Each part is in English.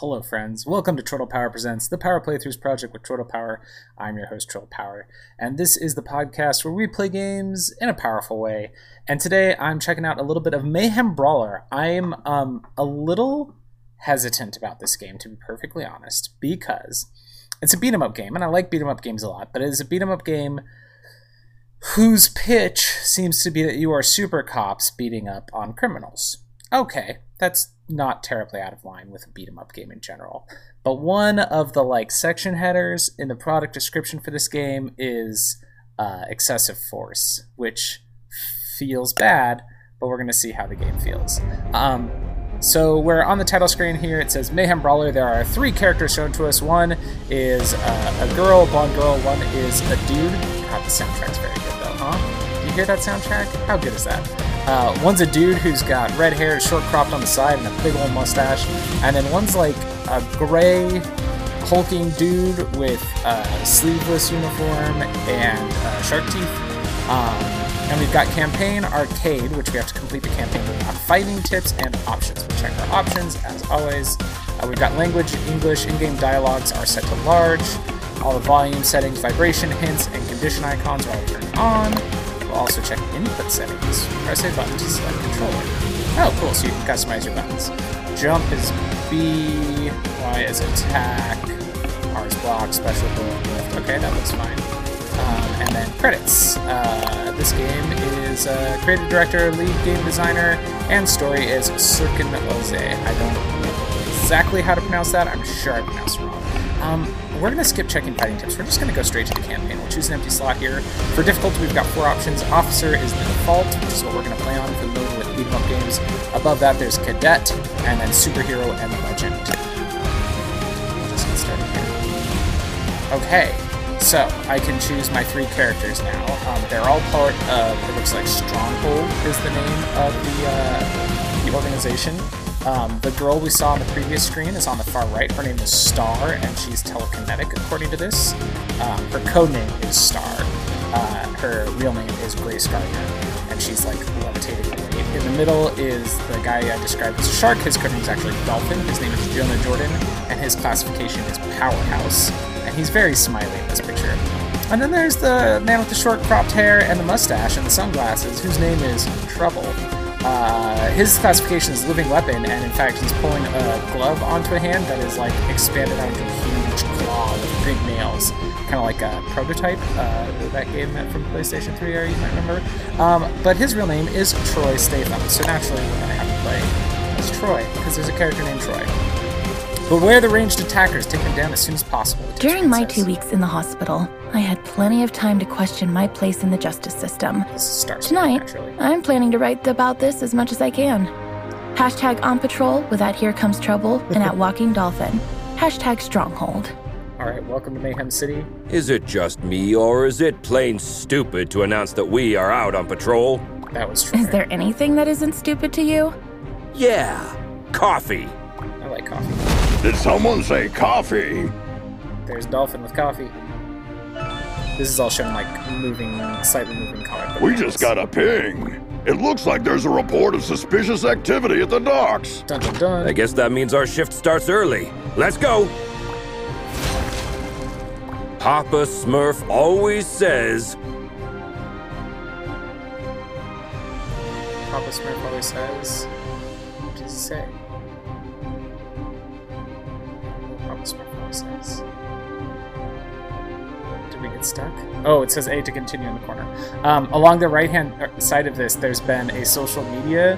Hello, friends. Welcome to Turtle Power Presents the Power Playthroughs Project with Turtle Power. I'm your host, Turtle Power, and this is the podcast where we play games in a powerful way. And today I'm checking out a little bit of Mayhem Brawler. I'm um, a little hesitant about this game, to be perfectly honest, because it's a beat 'em up game, and I like beat 'em up games a lot, but it is a beat 'em up game whose pitch seems to be that you are super cops beating up on criminals. Okay, that's not terribly out of line with a beat 'em up game in general. But one of the like section headers in the product description for this game is uh, excessive force, which feels bad, but we're gonna see how the game feels. Um, so we're on the title screen here. It says Mayhem Brawler. There are three characters shown to us. One is uh, a girl, blonde girl. One is a dude. God, the soundtrack's very good though, huh? Do you hear that soundtrack? How good is that? Uh, one's a dude who's got red hair, short cropped on the side, and a big old mustache. And then one's like a gray, hulking dude with a sleeveless uniform and uh, shark teeth. Um, and we've got Campaign Arcade, which we have to complete the campaign with our fighting tips and options. We'll check our options, as always. Uh, we've got language, English, in-game dialogues are set to large. All the volume settings, vibration hints, and condition icons are all turned on. Also check input settings. Press a button to select controller. Oh, cool, so you can customize your buttons. Jump is B, Y is attack, R is block, special lift. Okay, that looks fine. Um, and then credits. Uh, this game is uh, creative director, lead game designer, and story is Sirkin Oze. I don't know exactly how to pronounce that. I'm sure I pronounced it wrong. Um, we're going to skip checking fighting tips. We're just going to go straight to the campaign. We'll choose an empty slot here. For difficulty, we've got four options. Officer is the default, which is what we're going to play on for the with beat 'em up games. Above that, there's Cadet, and then Superhero and Legend. We'll just get started here. Okay, so I can choose my three characters now. Um, they're all part of, it looks like Stronghold is the name of the, uh, the organization. Um, the girl we saw on the previous screen is on the far right. Her name is Star, and she's telekinetic, according to this. Um, her code name is Star. Uh, her real name is Grace Gardner, and she's like levitating. In the middle is the guy I described as a shark. His code name is actually Dolphin. His name is Jonah Jordan, and his classification is Powerhouse. And he's very smiley in this picture. And then there's the man with the short cropped hair and the mustache and the sunglasses, whose name is Trouble. Uh, his classification is living weapon, and in fact, he's pulling a glove onto a hand that is like expanded onto a huge claw with big nails, kind of like a prototype. Uh, that game from PlayStation 3 era, you might remember. Um, but his real name is Troy Statham, so naturally we're gonna have to play as Troy because there's a character named Troy. Beware the ranged attackers. Take them down as soon as possible. During my two weeks in the hospital, I had plenty of time to question my place in the justice system. Tonight, naturally. I'm planning to write about this as much as I can. Hashtag on patrol with at Here Comes Trouble and at Walking Dolphin. Hashtag Stronghold. All right, welcome to Mayhem City. Is it just me, or is it plain stupid to announce that we are out on patrol? That was true. Is there anything that isn't stupid to you? Yeah, coffee. I like coffee. Did someone say coffee? There's Dolphin with coffee. This is all shown like moving, slightly moving comic. We just got a ping. It looks like there's a report of suspicious activity at the docks. Dun dun dun. I guess that means our shift starts early. Let's go. Papa Smurf always says. Papa Smurf always says. What does he say? Papa Smurf always says. Did we get stuck? Oh, it says A to continue in the corner. Um, along the right hand side of this, there's been a social media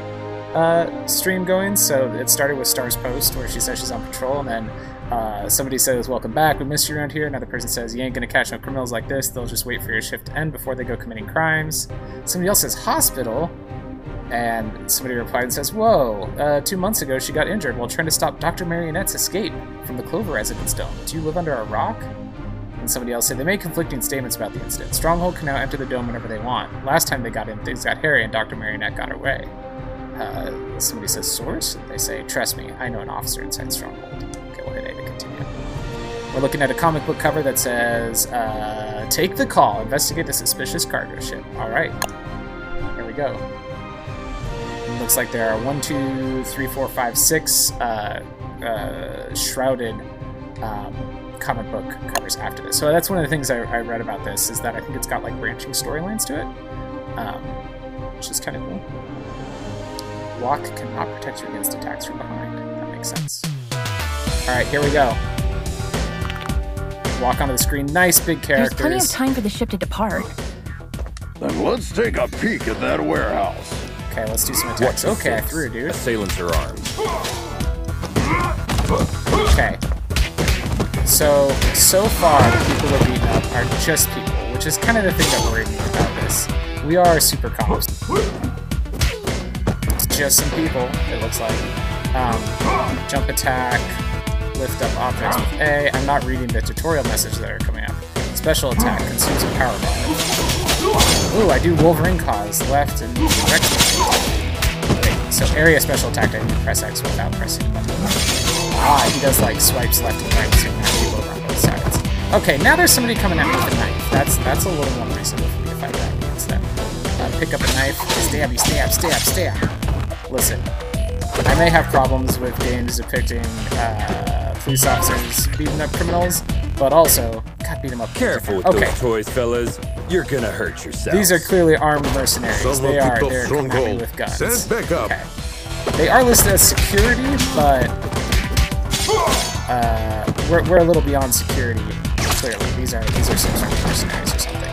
uh, stream going. So it started with Star's post where she says she's on patrol, and then uh, somebody says, Welcome back, we missed you around here. Another person says, You ain't gonna catch no criminals like this, they'll just wait for your shift to end before they go committing crimes. Somebody else says, Hospital. And somebody replied and says, Whoa, uh, two months ago she got injured while trying to stop Dr. Marionette's escape from the Clover Residence Dome. Do you live under a rock? And somebody else said they made conflicting statements about the incident. Stronghold can now enter the dome whenever they want. Last time they got in, things got hairy and Dr. Marionette got her way. Uh, somebody says source. They say, trust me, I know an officer inside Stronghold. Okay, we'll hit A to continue. We're looking at a comic book cover that says, uh, take the call, investigate the suspicious cargo ship. All right, here we go. looks like there are one, two, three, four, five, six uh, uh, shrouded um, comic book covers after this. So that's one of the things I, I, read about this is that I think it's got like branching storylines to it, um, which is kind of cool. Walk cannot protect you against attacks from behind. That makes sense. All right, here we go. Walk onto the screen. Nice big characters. There's plenty of time for the ship to depart. Then let's take a peek at that warehouse. Okay, let's do some attacks. Okay, I threw, dude. Assailants are armed. Okay. So, so far, the people we're beating up are just people, which is kind of the thing that worried me about this. We are super cops. It's just some people, it looks like. Um, jump attack, lift up objects with A. I'm not reading the tutorial messages that are coming up. Special attack consumes a power bar. Ooh, I do Wolverine claws, left and direction. Wait, so area special attack, I can press X without pressing the button. Ah, he does like swipes left and right, so you can people over on both sides. Okay, now there's somebody coming at me with a knife. That's that's a little more reasonable for me to fight back against them. Uh, pick up a knife, stabby, stab, stab, stab. Listen, I may have problems with games depicting uh, police officers beating up criminals, but also, God, beat them up. Careful with okay. those toys, fellas. You're gonna hurt yourself. These are clearly armed mercenaries. Some they are. They're coming with guns. Stand back up. Okay. They are listed as security, but uh, we're, we're a little beyond security. Clearly, these are these are some sort of mercenaries or something.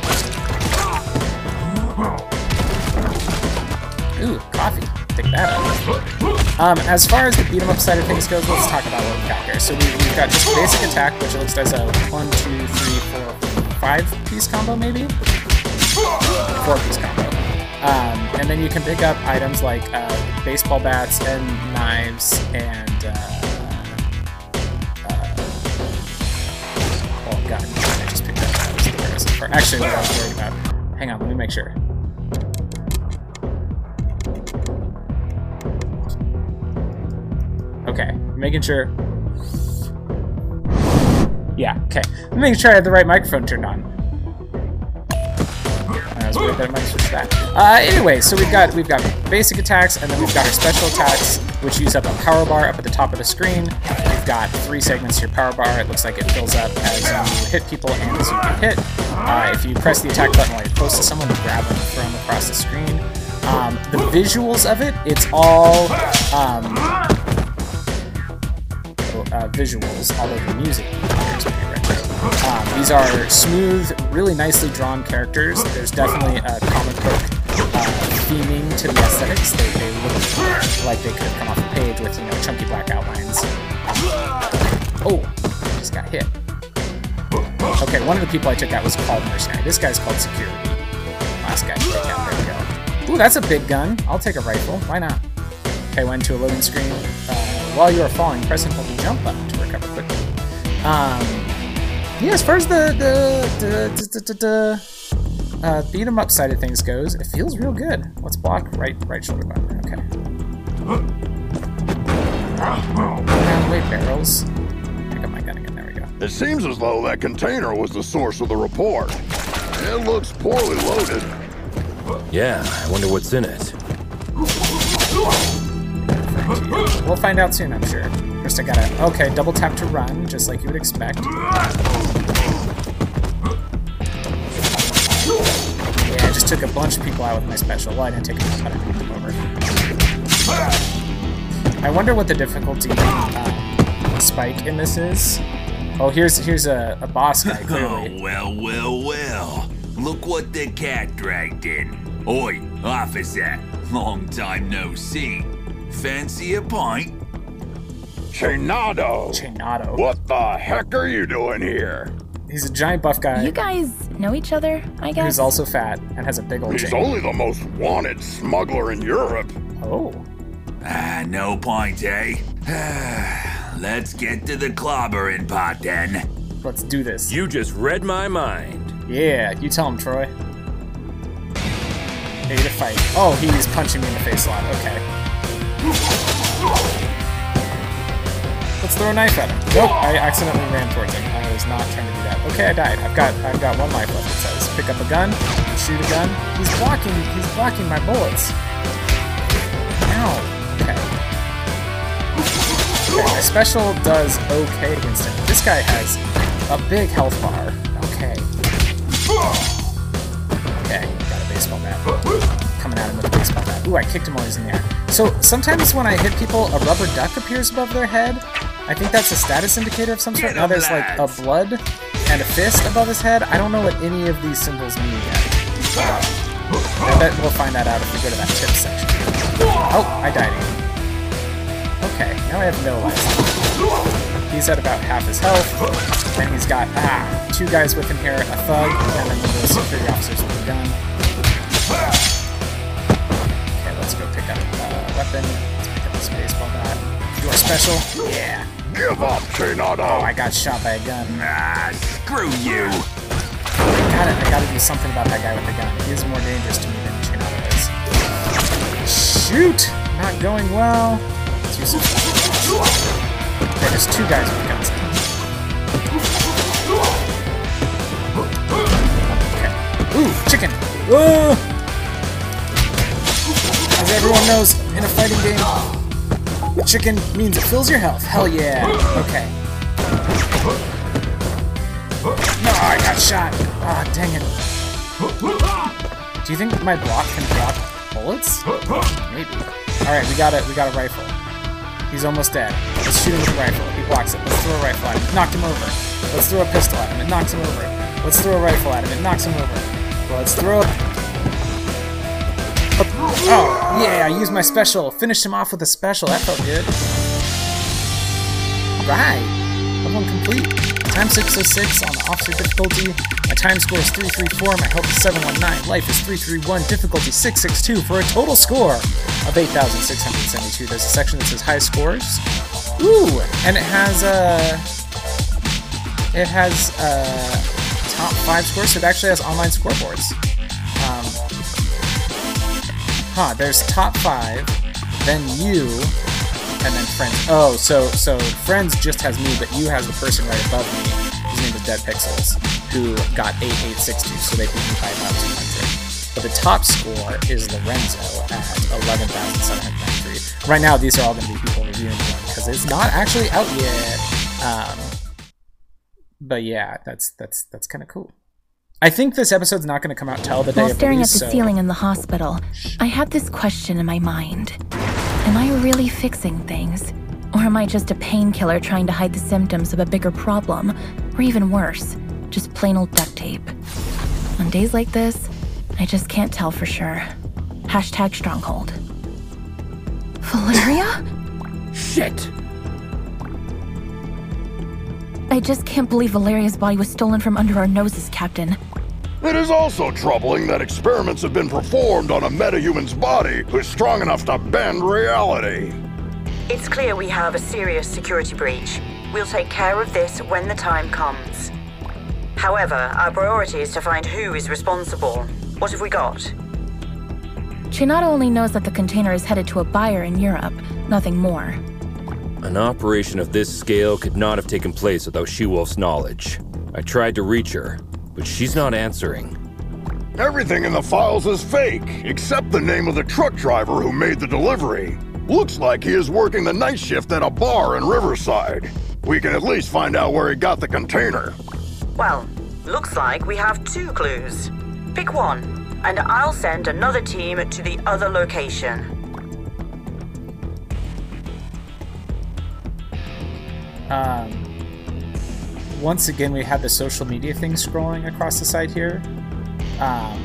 Ooh, coffee. Take that up. Um, as far as the beat 'em up side of things goes, let's talk about what we got here. So we, have got just basic attack, which looks as a one, two, three, four, five-piece combo, maybe? Four-piece combo. Um, and then you can pick up items like uh, baseball bats and knives and... the Actually, what I was worried about. Hang on, let me make sure. Okay, making sure. Yeah, okay. I'm making sure I had the right microphone turned on. I was worried that I might switch. Uh, anyway, so we've got we've got basic attacks, and then we've got our special attacks, which use up a power bar up at the top of the screen. We've got three segments to your power bar. It looks like it fills up as you hit people and as you get hit. Uh, if you press the attack button while you're close to someone, grab them them across the screen. Um, the visuals of it, it's all um, uh, visuals, although the music um, these are smooth, really nicely drawn characters. There's definitely a comic book uh, theming to the aesthetics. They, they look like they could have come off a page with, you know, chunky black outlines. Oh, just got hit. Okay, one of the people I took out was called Mercenary. This guy's called Security. Last guy to take out. There we go. Ooh, that's a big gun. I'll take a rifle. Why not? Okay, went to a loading screen. Uh, while you are falling, press and hold the jump button to recover quickly. Um, yeah, as far as the the the, the, the, uh, beat 'em up side of things goes, it feels real good. Let's block right right shoulder button. Okay. Wait barrels. It seems as though that container was the source of the report. It looks poorly loaded. Yeah, I wonder what's in it. We'll find out soon, I'm sure. First I gotta... Okay, double tap to run, just like you would expect. Yeah, I just took a bunch of people out with my special. Well, I didn't take them out, but I moved them over. I wonder what the difficulty uh, spike in this is. Oh, here's here's a, a boss guy, clearly. Oh, well, well, well. Look what the cat dragged in. Oi, officer. Long time no see. Fancy a pint? Chenado! Chenado. What the heck are you doing here? He's a giant buff guy. You guys know each other, I guess? He's also fat and has a big old He's chain. only the most wanted smuggler in Europe. Oh. Ah, no point, eh? Let's get to the clobbering pot then. Let's do this. You just read my mind. Yeah, you tell him, Troy. Ready to fight. Oh, he's punching me in the face a lot. Okay. Let's throw a knife at him. Nope, I accidentally ran towards him. I was not trying to do that. Okay, I died. I've got I've got one life left, it says. Pick up a gun, shoot a gun. He's blocking he's blocking my bullets. Okay, my special does okay against him. This guy has a big health bar. Okay. Okay, got a baseball bat. Coming at him with a baseball bat. Ooh, I kicked him while he was in the air. So sometimes when I hit people, a rubber duck appears above their head. I think that's a status indicator of some sort. Now there's like a blood and a fist above his head. I don't know what any of these symbols mean yet. I bet we'll find that out if we go to that tip section. Oh, I died again. Okay, now I have no life. He's at about half his health, and he's got, ah, two guys with him here, a thug, and then the security officers with a gun. Okay, let's go pick up a uh, weapon. Let's pick up this baseball bat. Do our special. Yeah. Give up, Chenado! Oh, I got shot by a gun. Ah, screw you! I got it. I gotta do something about that guy with the gun. He is more dangerous to me than Chenado is. Shoot! Not going well. Let's use some Okay, there's two guys with guns. Okay. Ooh, chicken! As everyone knows, in a fighting game, chicken means it fills your health. Hell yeah. Okay. No, I got shot. Ah, oh, dang it. Do you think my block can block bullets? Maybe. Alright, we got it. We got a rifle. He's almost dead. Let's shoot him with a rifle. He blocks it. Let's throw a rifle at him. Knocked him over. Let's throw a pistol at him. It knocks him over. Let's throw a rifle at him. It knocks him over. Let's throw. Oh, yeah, I used my special. Finished him off with a special. That felt good. Right. Level complete. Time 606 on the officer difficulty. My time score is 334. My health is 719. Life is 331. Difficulty 662 for a total score of 8,672. There's a section that says high scores. Ooh, and it has uh, it has uh, top five scores. So it actually has online scoreboards. Um, huh? There's top five, then you, and then friends. Oh, so so friends just has me, but you has the person right above me. His name is Dead Pixels, who got 8862, so they beat me by about 200. But the top score is Lorenzo at 11,793. Right now, these are all going to be people reviewing one because it's not actually out yet. Um, but yeah, that's that's that's kind of cool. I think this episode's not going to come out till the day While staring at the so... ceiling in the hospital, I had this question in my mind. Am I really fixing things? Or am I just a painkiller trying to hide the symptoms of a bigger problem? Or even worse, just plain old duct tape? On days like this, I just can't tell for sure. Hashtag stronghold. Valeria? Shit! I just can't believe Valeria's body was stolen from under our noses, Captain. It is also troubling that experiments have been performed on a metahuman's body who's strong enough to bend reality. It's clear we have a serious security breach. We'll take care of this when the time comes. However, our priority is to find who is responsible. What have we got? Chenado only knows that the container is headed to a buyer in Europe, nothing more. An operation of this scale could not have taken place without She-Wolf's knowledge. I tried to reach her, but she's not answering. Everything in the files is fake, except the name of the truck driver who made the delivery. Looks like he is working the night shift at a bar in Riverside. We can at least find out where he got the container. Well, looks like we have two clues. Pick one, and I'll send another team to the other location. Um, once again, we have the social media thing scrolling across the site here. Um,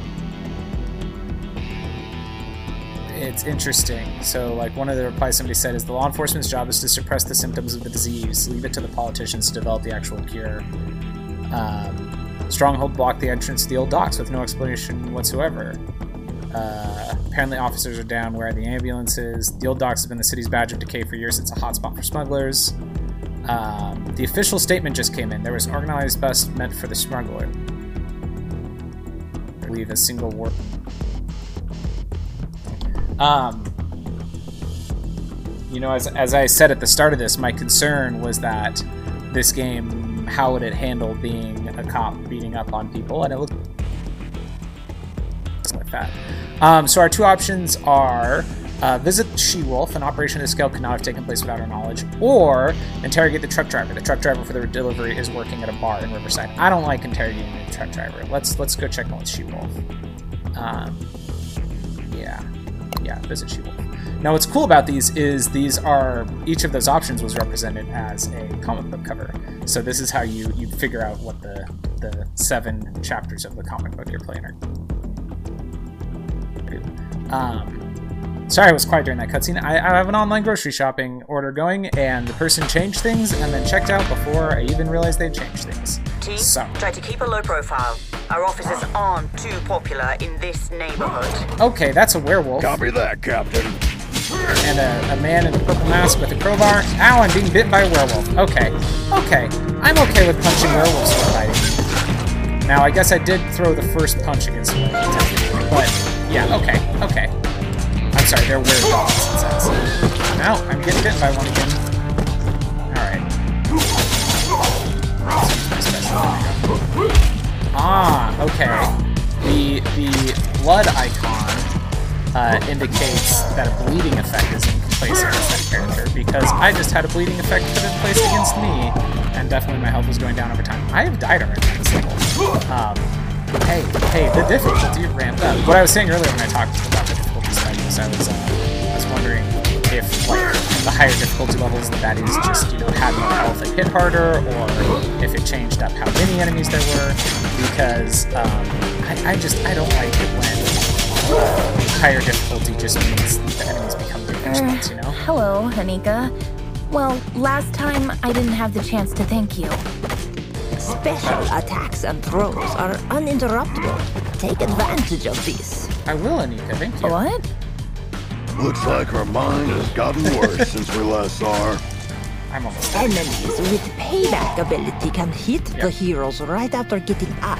it's interesting. So, like, one of the replies somebody said is the law enforcement's job is to suppress the symptoms of the disease, leave it to the politicians to develop the actual cure. Um, Stronghold blocked the entrance to the old docks with no explanation whatsoever. Uh, apparently, officers are down where are the ambulances? The old docks have been the city's badge of decay for years. It's a hotspot for smugglers. Um, the official statement just came in. There was an organized bus meant for the smuggler. Believe a single word. Um, you know, as, as I said at the start of this, my concern was that this game, how would it handle being a cop beating up on people? And it looked like that. Um, so our two options are Uh, visit She-Wolf, an operation of this scale could not have taken place without her knowledge. Or interrogate the truck driver. The truck driver for the delivery is working at a bar in Riverside. I don't like interrogating the truck driver. Let's let's go check in with She-Wolf. Um, yeah, yeah, visit She-Wolf. Now, what's cool about these is these are each of those options was represented as a comic book cover. So this is how you you figure out what the the seven chapters of the comic book you're playing are. Um, Sorry I was quiet during that cutscene. I, I have an online grocery shopping order going, and the person changed things and then checked out before I even realized they'd changed things. T, so. try to keep a low profile. Our officers aren't too popular in this neighborhood. Okay, that's a werewolf. Copy that, Captain. And a, a man in a purple mask with a crowbar. Ow, I'm being bit by a werewolf. Okay, okay. I'm okay with punching werewolves for fighting. Now, I guess I did throw the first punch against one, but yeah, okay, okay. I'm sorry, they're weird dogs, Ow, I'm getting bit by one again. Alright. Ah, okay. The the blood icon uh, indicates that a bleeding effect is in place against that character, because I just had a bleeding effect put in place against me, and definitely my health was going down over time. I have died already this level. Um, hey, hey, the difficulty ramped up. What I was saying earlier when I talked about the I was, uh, I was wondering if like the higher difficulty levels the baddies just you know had more health and hit harder, or if it changed up how many enemies there were. Because um, I, I, just I don't like it when uh, higher difficulty just means the enemies become bigger uh, you know. Hello, Hanika. Well, last time I didn't have the chance to thank you. Special attacks and throws are uninterruptible. Take advantage of these. I will, Anika. Thank you. What? Looks like her mind has gotten worse since we last saw her. I'm almost Enemies with payback ability can hit yep. the heroes right after getting up.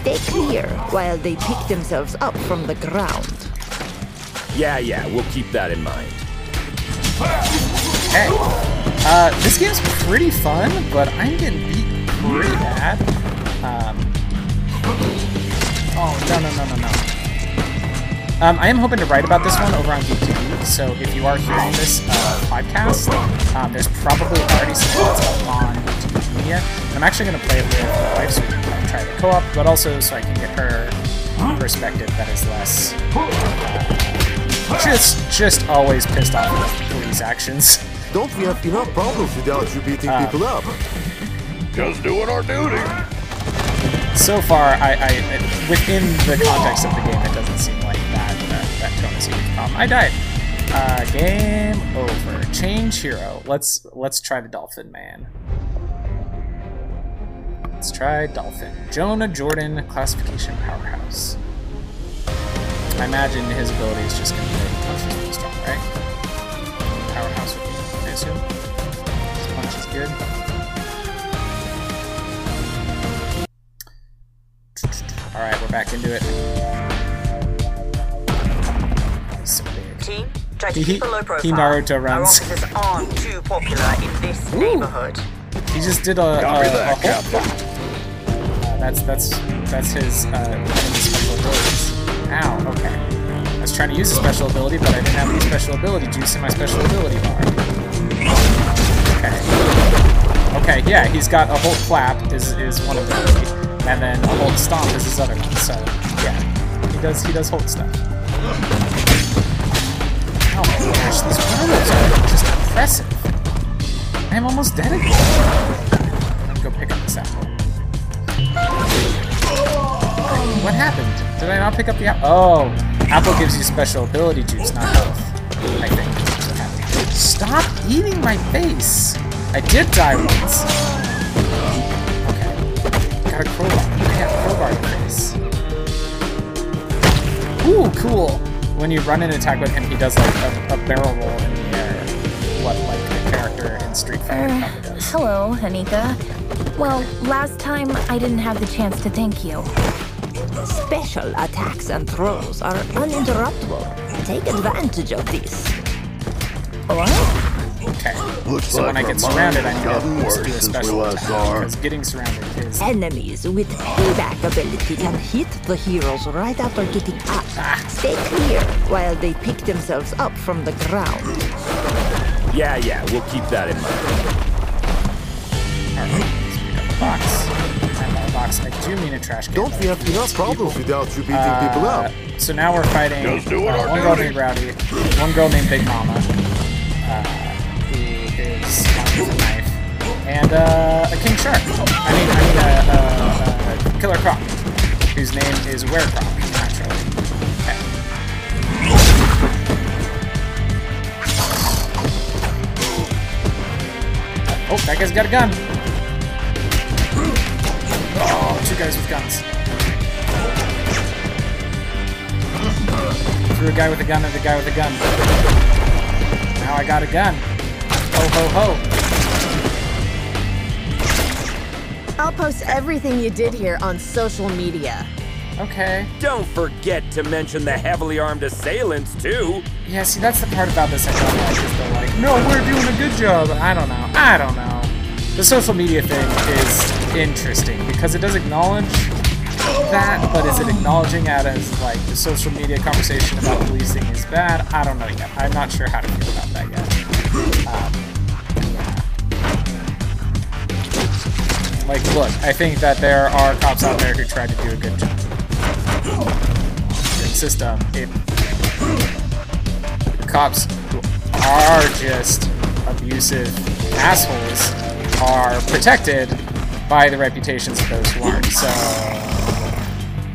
Stay clear while they pick themselves up from the ground. Yeah, yeah, we'll keep that in mind. Hey, uh, this game's pretty fun, but I'm getting beat pretty bad. Um, oh, no, no, no, no, no. Um, I am hoping to write about this one over on Geek to Geek, so if you are hearing this uh, podcast, um, there's probably already some thoughts up on Geek to Geek Media. I'm actually going to play it with my wife so we can try the co-op, but also so I can get her perspective that is less uh, just just always pissed off with police actions. Don't we have enough problems without you beating uh, people up? Just doing our duty. So far, I, I, within the context of the game, Um, I died. Uh, game over. Change hero. Let's let's try the Dolphin Man. Let's try Dolphin. Jonah Jordan, classification powerhouse. I imagine his ability is just going to be really strong, right? Powerhouse would be, I assume. His punch is good. Alright, we're back into it. Team, try to keep a low profile. He Naruto runs. Our officers aren't too popular in this Ooh. neighborhood. He just did a, a, a whole uh, That's that's that's his uh, special abilities. Ow. Okay. I was trying to use a special ability, but I didn't have any special ability juice in my special ability bar. Okay. Okay. Yeah, he's got a whole clap is is one ability, and then a hold stomp is his other one. So yeah, he does he does hold stuff. Oh my gosh, these werewolves are just impressive. I'm almost dead again. I'm gonna go pick up this apple. What happened? Did I not pick up the apple? Oh, apple gives you special ability juice, not health. I think Stop eating my face! I did die once. Okay. Got a crowbar. I got a crowbar the face. Ooh, cool when you run an attack with him, he does like a, a barrel roll in the air. What like a character in Street Fighter uh, does. Hello, Hanika. Well, last time I didn't have the chance to thank you. Special attacks and throws are uninterruptible. Take advantage of this. What? Okay. Looks so like when I get surrounded, I need to do a special attack because getting surrounded is. Enemies with payback ability can hit the heroes right after getting up. Ah. Stay clear while they pick themselves up from the ground. Yeah, yeah, we'll keep that in mind. Alright, box. box. I do mean a trash can. Don't we have enough problems without you beating uh, people up? So now we're fighting uh, one girl named Rowdy, one girl named Big Mama, uh, who and uh, a King Shark. I mean, I mean a, a, a Killer Croc, whose name is Werecroc, naturally. Okay. Oh, that guy's got a gun. Oh, two guys with guns. Threw a guy with a gun at a guy with a gun. Now I got a gun. Ho ho ho. I'll post everything you did here on social media. Okay. Don't forget to mention the heavily armed assailants, too. Yeah, see, that's the part about this I don't like, is they're like, no, we're doing a good job. I don't know. I don't know. The social media thing is interesting because it does acknowledge that, but is it acknowledging that as like the social media conversation about policing is bad? I don't know yet. I'm not sure how to feel about that yet. Um, Like, look, I think that there are cops out there who try to do a good job. The system, it, the cops who are just abusive assholes are protected by the reputations of those who aren't. So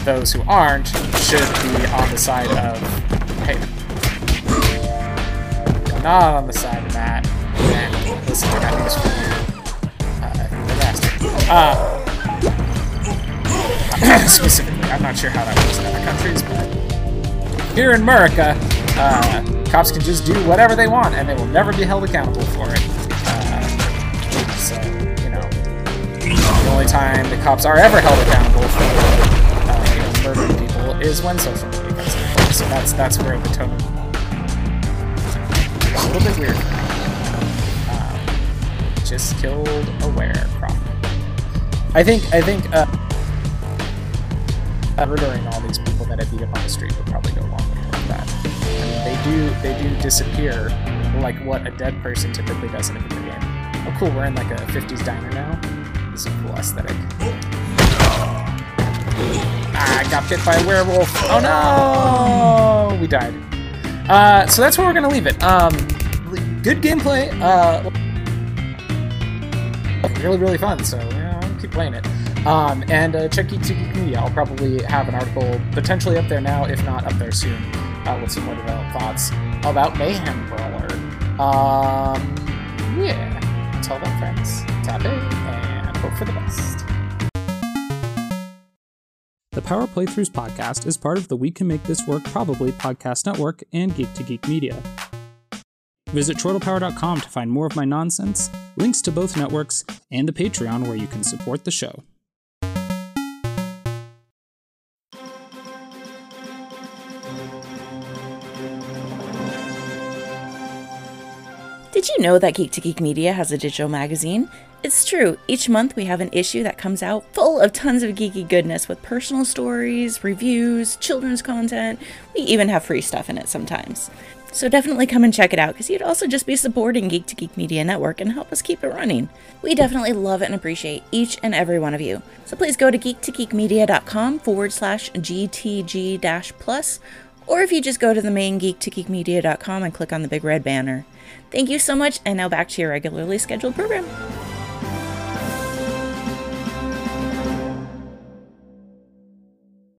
those who aren't should be on the side of, hey, not on the side of that. Listen, for you. Uh. Uh, specifically, I'm not sure how that works in other countries, but here in America, uh, cops can just do whatever they want, and they will never be held accountable for it. Uh, so, you know, the only time the cops are ever held accountable for murdering people is when social media comes into. So that's that's where the tone is a little bit weird. Um, just killed a werecroc. I think I think uh, murdering all these people that I beat up on the street would probably go along with that. I mean, they do they do disappear like what a dead person typically does in a video game. Oh, cool! We're in like a '50s diner now. This is a cool aesthetic. Ah, I got bit by a werewolf. Oh no! We died. Uh, so that's where we're gonna leave it. Um, good gameplay. Uh, really, really fun. So yeah, keep playing it. Um, and uh, check Geek Media. I'll probably have an article potentially up there now, if not up there soon, uh, with some more developed thoughts about Mayhem Brawler. Um, yeah. Tell them friends. Tap in and hope for the best. The Power Playthroughs podcast is part of the We Can Make This Work Probably podcast network and Geek to Geek Media. Visit chortlepower.com to find more of my nonsense, links to both networks, and the Patreon where you can support the show. Did you know that Geek to Geek Media has a digital magazine? It's true, each month we have an issue that comes out full of tons of geeky goodness with personal stories, reviews, children's content. We even have free stuff in it sometimes. So definitely come and check it out because you'd also just be supporting Geek to Geek Media Network and help us keep it running. We definitely love and appreciate each and every one of you. So please go to geektogeekmedia.com forward slash GTG dash plus, or if you just go to the main geektogeekmedia.com and click on the big red banner. Thank you so much, and now back to your regularly scheduled program.